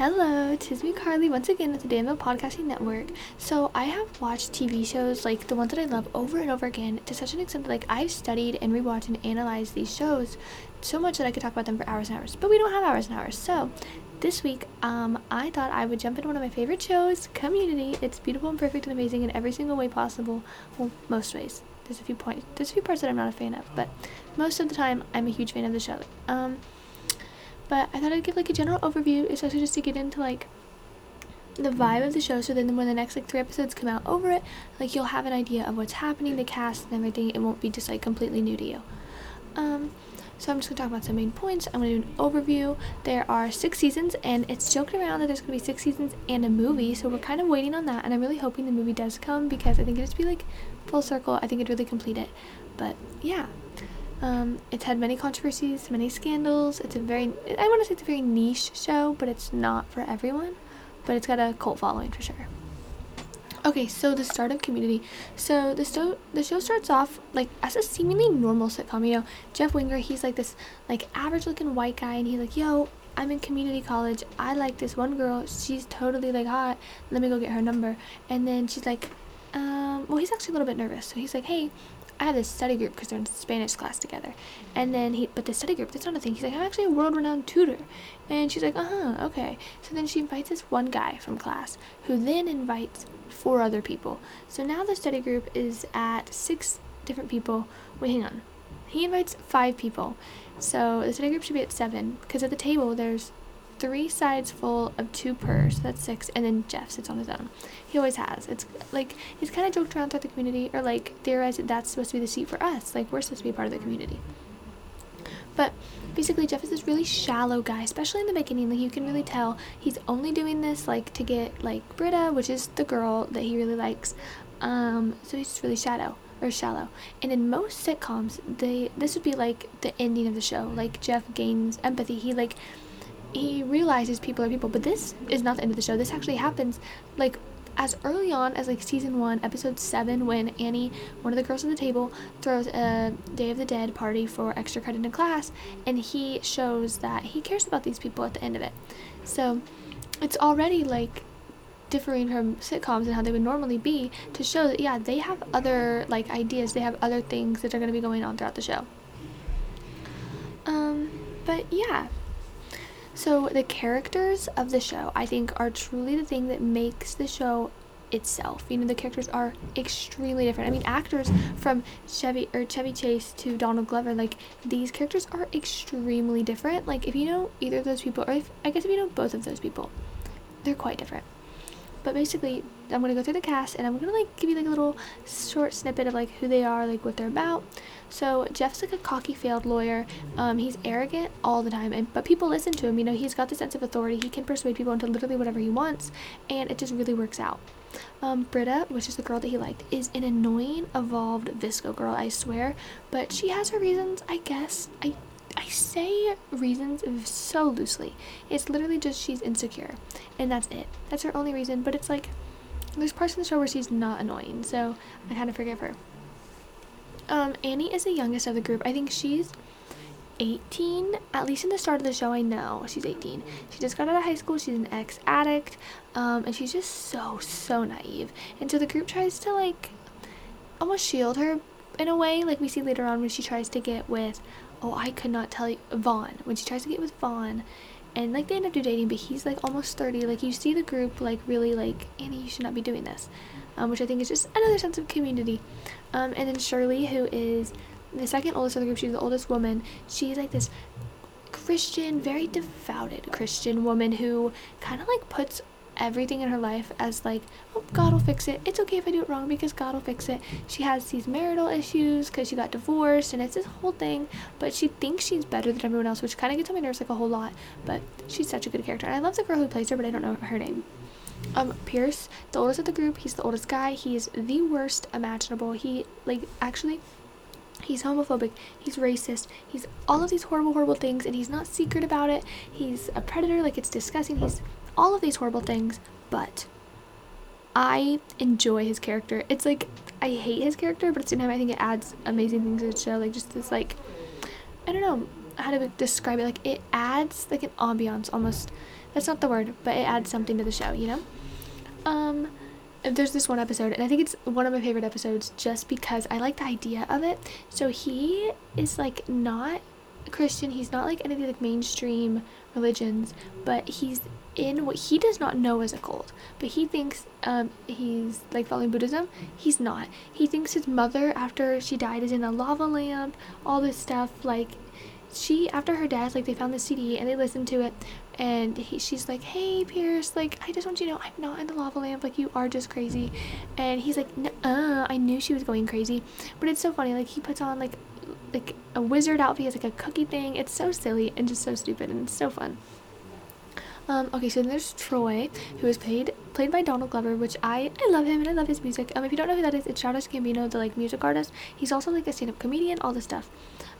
Hello, tis me Carlee once again with the Danville Podcasting Network. So I have watched TV shows like the ones that I love over and over again to such an extent that like I've studied and rewatched and analyzed these shows so much that I could talk about them for hours and hours. But we don't have hours and hours. So this week, um, I thought I would jump into one of my favorite shows, Community. It's beautiful and perfect and amazing in every single way possible. Well, most ways. There's a few points. There's a few parts that I'm not a fan of, but most of the time, I'm a huge fan of the show. Um, but I thought I'd give like a general overview, especially just to get into like the vibe of the show. So then when the next like three episodes come out over it, like you'll have an idea of what's happening, the cast and everything. It won't be just like completely new to you. Um, so I'm just gonna talk about some main points. I'm gonna do an overview. There are six seasons, and it's joking around that there's gonna be six seasons and a movie. So we're kind of waiting on that, and I'm really hoping the movie does come because I think it'd just be like full circle. I think it'd really complete it. But yeah, um, it's had many controversies, many scandals. It's a very, I want to say it's a very niche show, but it's not for everyone. But it's got a cult following for sure. Okay, so the start of Community. So the show the show starts off like as a seemingly normal sitcom. You know, Jeff Winger, he's like this like average looking white guy, and he's like, "Yo, I'm in community college. I like this one girl. She's totally like hot. Let me go get her number." And then she's like, um, well, he's actually a little bit nervous. So he's like, "Hey, I have this study group because they're in Spanish class together. And then he, but the study group, that's not a thing. He's like, I'm actually a world renowned tutor. And she's like, uh huh, okay. So then she invites this one guy from class who then invites four other people. So now the study group is at six different people. Wait, hang on. He invites five people. So the study group should be at seven because at the table there's three sides full of two per, so that's six, and then Jeff sits on his own. He always has. It's like he's kind of joked around throughout the community, or like theorized that that's supposed to be the seat for us. Like we're supposed to be part of the community. But basically, Jeff is this really shallow guy, especially in the beginning. Like you can really tell he's only doing this like to get like Britta, which is the girl that he really likes. Um, so he's just really shallow or shallow. And in most sitcoms, they this would be like the ending of the show. Like Jeff gains empathy. He like he realizes people are people. But this is not the end of the show. This actually happens like as early on as like season one, episode seven, when Annie, one of the girls at the table, throws a Day of the Dead party for extra credit in class, and he shows that he cares about these people at the end of it. So it's already like differing from sitcoms and how they would normally be to show that yeah they have other like ideas they have other things that are going to be going on throughout the show um but yeah so the characters of the show, I think, are truly the thing that makes the show itself. You know, the characters are extremely different. I mean, actors from Chevy or Chevy Chase to Donald Glover, like these characters are extremely different. Like if you know either of those people, or if, I guess if you know both of those people, they're quite different. But basically, I'm gonna go through the cast and I'm gonna like give you like a little short snippet of like who they are, like what they're about. So Jeff's like a cocky failed lawyer. Um, he's arrogant all the time, and but people listen to him. You know, he's got the sense of authority. He can persuade people into literally whatever he wants, and it just really works out. Um, Britta, which is the girl that he liked, is an annoying, evolved VSCO girl, I swear. But she has her reasons, I guess. I I say reasons so loosely. It's literally just she's insecure, and that's it. That's her only reason. But it's like there's parts in the show where she's not annoying, so I kind of forgive her. Um, Annie is the youngest of the group. I think she's 18 at least in the start of the show i know she's 18 she just got out of high school she's an ex-addict um, and she's just so so naive and so the group tries to like almost shield her in a way like we see later on when she tries to get with oh, I could not tell you, Vaughn, when she tries to get with Vaughn, and like they end up dating, but he's like almost 30. Like you see the group like really like, Annie, you should not be doing this, um, which I think is just another sense of community. Um, and then Shirley, who is the second oldest of the group, she's the oldest woman. She's like this Christian, very devoted Christian woman who kind of like puts everything in her life as like, oh, God will fix it. It's okay if I do it wrong because God will fix it. She has these marital issues because she got divorced and it's this whole thing, but she thinks she's better than everyone else, which kind of gets on my nerves like a whole lot. But she's such a good character. And I love the girl who plays her, but I don't know her name. Um, Pierce, the oldest of the group, he's the oldest guy. He's the worst imaginable. He, like, actually, he's homophobic, he's racist, he's all of these horrible, horrible things, and he's not secret about it. He's a predator, like, it's disgusting. He's all of these horrible things, but I enjoy his character. It's like I hate his character, but at the same time, I think it adds amazing things to the show. Like just this, like I don't know how to describe it. Like it adds like an ambiance almost That's not the word, but it adds something to the show, you know? Um, there's this one episode, and I think it's one of my favorite episodes just because I like the idea of it. So he is like not Christian, he's not like any of the like mainstream religions, but he's in what he does not know as a cult, but he thinks um, he's like following Buddhism. He's not. He thinks his mother, after she died, is in a lava lamp. All this stuff, like she after her death, like they found the CD and they listened to it, and he, she's like, "Hey, Pierce, like I just want you to know I'm not in the lava lamp. Like you are just crazy," and he's like, "Uh, I knew she was going crazy," but it's so funny. Like he puts on like like a wizard outfit, He has like a cookie thing. It's so silly and just so stupid and so fun. Um, okay, so then there's Troy, who is played played by Donald Glover, which I I love him and I love his music. Um, if you don't know who that is, it's Childish Gambino, the like music artist. He's also like a stand-up comedian, all this stuff.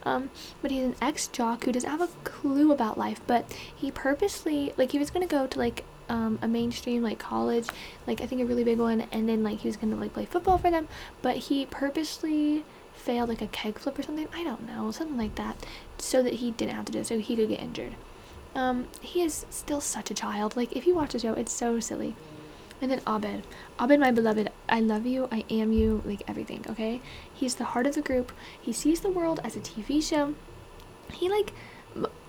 Um, but he's an ex-jock who doesn't have a clue about life, but he purposely like he was gonna go to like um, a mainstream like college, like I think a really big one, and then like he was gonna like play football for them, but he purposely failed like a keg flip or something. I don't know, something like that, so that he didn't have to do it, so he could get injured. Um, he is still such a child. Like if you watch the show, it's so silly. And then Abed. Abed, my beloved, I love you, I am you, like everything, okay? He's the heart of the group. He sees the world as a TV show. He, like,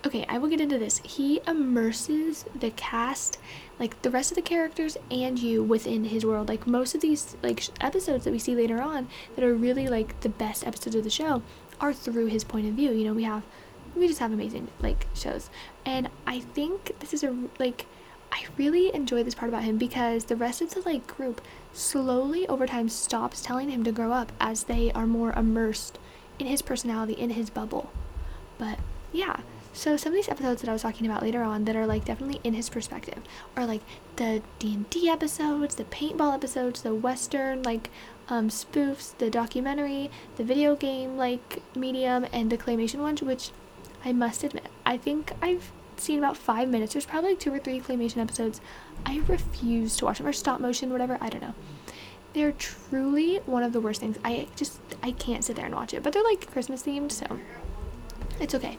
okay, I will get into this. He immerses the cast, like the rest of the characters and you within his world. Like most of these, like, episodes that we see later on that are really, like, the best episodes of the show are through his point of view. You know, we have we just have amazing like shows and i think this is a like i really enjoy this part about him because the rest of the like group slowly over time stops telling him to grow up as they are more immersed in his personality in his bubble but yeah so some of these episodes that I was talking about later on that are like definitely in his perspective are like the D&D episodes, the paintball episodes, the western like um, spoofs, the documentary, the video game like medium and the claymation ones which I must admit, I think I've seen about five minutes. There's probably like two or three claymation episodes. I refuse to watch them or stop motion, whatever. I don't know. They're truly one of the worst things. I just I can't sit there and watch it. But they're like Christmas themed, so it's okay.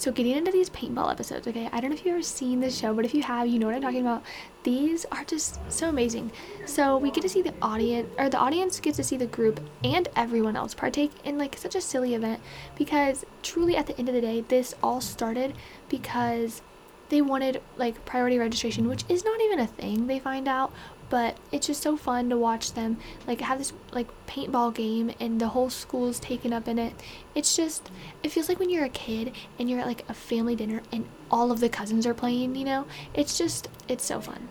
So getting into these paintball episodes, okay? I don't know if you've ever seen this show, but if you have, you know what I'm talking about. These are just so amazing. So we get to see the audience, or the audience gets to see the group and everyone else partake in like such a silly event because truly at the end of the day, this all started because they wanted like priority registration, which is not even a thing they find out, but it's just so fun to watch them like have this like paintball game and the whole school's taken up in it. It's just it feels like when you're a kid and you're at like a family dinner and all of the cousins are playing you know it's just it's so fun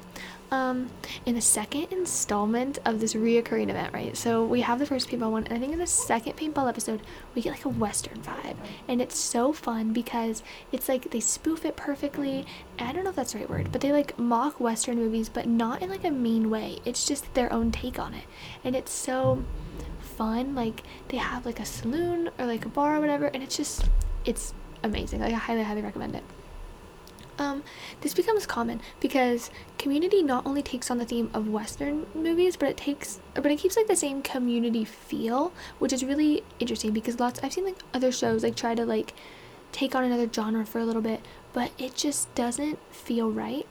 um, in the second installment of this reoccurring event, right? So we have the first paintball one, and I think in the second paintball episode, we get like a Western vibe. And it's so fun because it's like they spoof it perfectly. I don't know if that's the right word, but they like mock Western movies, but not in like a mean way. It's just their own take on it. And it's so fun. Like they have like a saloon or like a bar or whatever, and it's just, it's amazing. Like I highly, highly recommend it um, this becomes common because community not only takes on the theme of western movies but it takes but it keeps like the same community feel which is really interesting because lots i've seen like other shows like try to like take on another genre for a little bit but it just doesn't feel right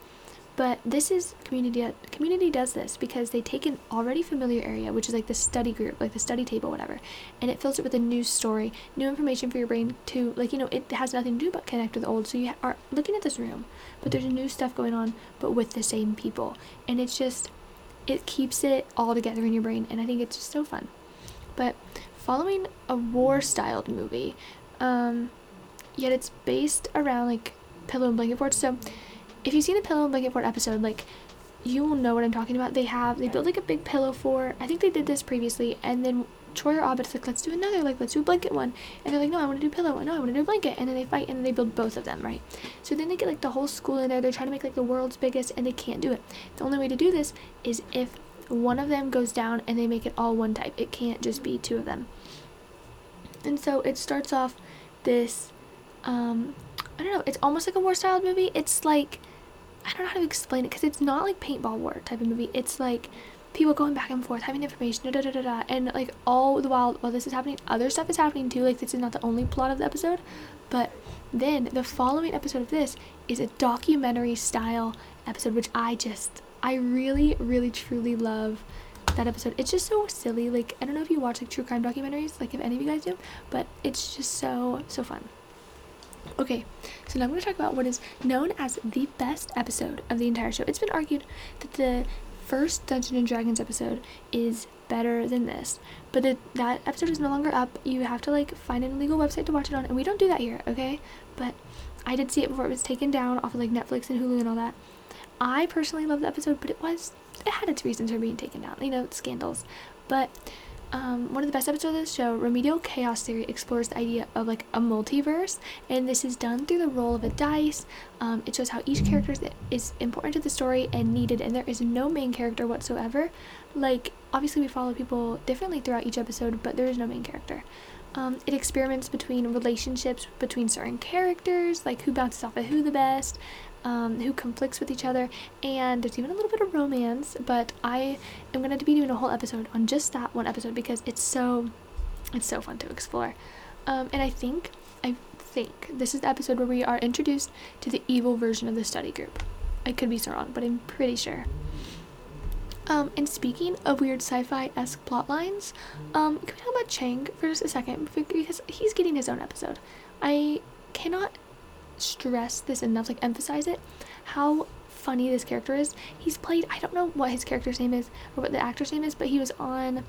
but this is community community does this because they take an already familiar area, which is like the study group, like the study table, whatever, and it fills it with a new story, new information for your brain to like you know it has nothing to do but connect with old. So you are looking at this room, but there's new stuff going on, but with the same people, and it's just it keeps it all together in your brain, and I think it's just so fun. But following a war-styled movie, um, yet it's based around like pillow and blanket forts. So if you've seen the pillow and blanket fort episode, like you will know what I'm talking about. They have they build like a big pillow fort. I think they did this previously, and then Troy or Abed's like, let's do another, like let's do a blanket one, and they're like, no, I want to do pillow, no, I want to do blanket, and then they fight, and then they build both of them, right? So then they get like the whole school in there. They're trying to make like the world's biggest, and they can't do it. The only way to do this is if one of them goes down and they make it all one type. It can't just be two of them. And so it starts off this, um, I don't know. It's almost like a war style movie. It's like I don't know how to explain it because it's not like paintball war type of movie. It's like people going back and forth, having information, da da da da, and like all the while while this is happening, other stuff is happening too. Like this is not the only plot of the episode, but then the following episode of this is a documentary style episode, which I just I really really truly love that episode. It's just so silly. Like I don't know if you watch like true crime documentaries, like if any of you guys do, but it's just so so fun. Okay, so now I'm going to talk about what is known as the best episode of the entire show. It's been argued that the first Dungeons and Dragons episode is better than this, but that episode is no longer up. You have to like find an illegal website to watch it on, and we don't do that here, okay? But I did see it before it was taken down off of like Netflix and Hulu and all that. I personally love the episode, but it was it had its reasons for being taken down. You know, scandals, but um, one of the best episodes of the show, Remedial Chaos Theory, explores the idea of like a multiverse, and this is done through the roll of a dice. Um, it shows how each character is important to the story and needed, and there is no main character whatsoever. Like, obviously, we follow people differently throughout each episode, but there is no main character. Um, it experiments between relationships between certain characters, like who bounces off of who the best, um, who conflicts with each other, and there's even a little bit of romance. But I am going to be doing a whole episode on just that one episode because it's so, it's so fun to explore. Um, and I think, I think this is the episode where we are introduced to the evil version of the study group. I could be so wrong, but I'm pretty sure. Um, and speaking of weird sci-fi esque plot lines, um, can we talk about Chang for just a second because he's getting his own episode. I cannot stress this enough, like emphasize it, how funny this character is. He's played, I don't know what his character's name is or what the actor's name is, but he was on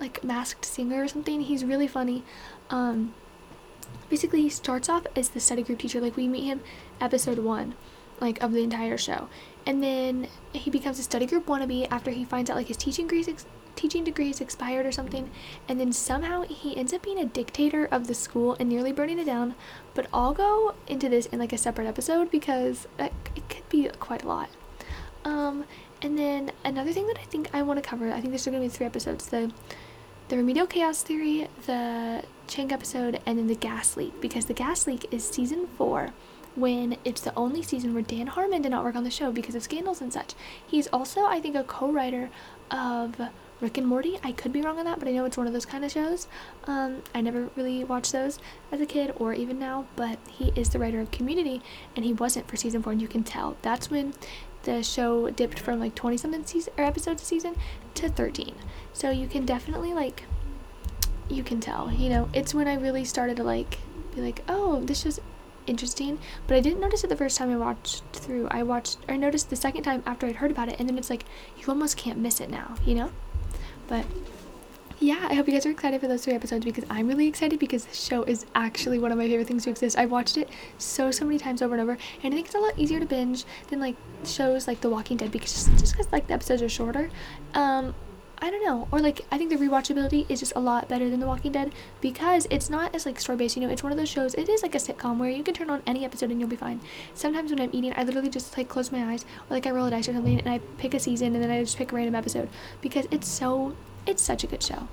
like Masked Singer or something. He's really funny. Um, basically, he starts off as the study group teacher. Like, we meet him episode one, like, of the entire show. And then he becomes a study group wannabe after he finds out, like, his teaching degrees ex- teaching degrees expired or something, and then somehow he ends up being a dictator of the school and nearly burning it down. But I'll go into this in like a separate episode because it, it could be quite a lot. Um, and then another thing that I think I want to cover, I think there's going to be three episodes: the the remedial chaos theory, the Chang episode, and then the gas leak. Because the gas leak is season four when it's the only season where Dan Harmon did not work on the show because of scandals and such. He's also, I think, a co writer of Rick and Morty. I could be wrong on that, but I know it's one of those kind of shows. Um, I never really watched those as a kid or even now, but he is the writer of Community, and he wasn't for season four, and you can tell. That's when the show dipped from like 20 something season or episodes a season to 13. So you can definitely like, you can tell. You know, it's when I really started to like be like, oh, this show's interesting, but I didn't notice it the first time I watched through. I watched, I noticed the second time after I'd heard about it, and then it's like you almost can't miss it now, you know? But yeah, I hope you guys are excited for those three episodes because I'm really excited because this show is actually one of my favorite things to exist. I've watched it so so many times over and over, and I think it's a lot easier to binge than like shows like The Walking Dead because just just because like the episodes are shorter. Um, I don't know, or like I think the rewatchability is just a lot better than The Walking Dead because it's not as like story based. You know, it's one of those shows. It is like a sitcom where you can turn on any episode and you'll be fine. Sometimes when I'm eating, I literally just like close my eyes or like I roll a dice or something and I pick a season and then I just pick a random episode because it's so it's such a good show.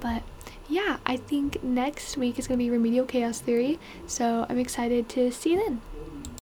But yeah, I think next week is gonna be Remedial Chaos Theory, so I'm excited to see you then.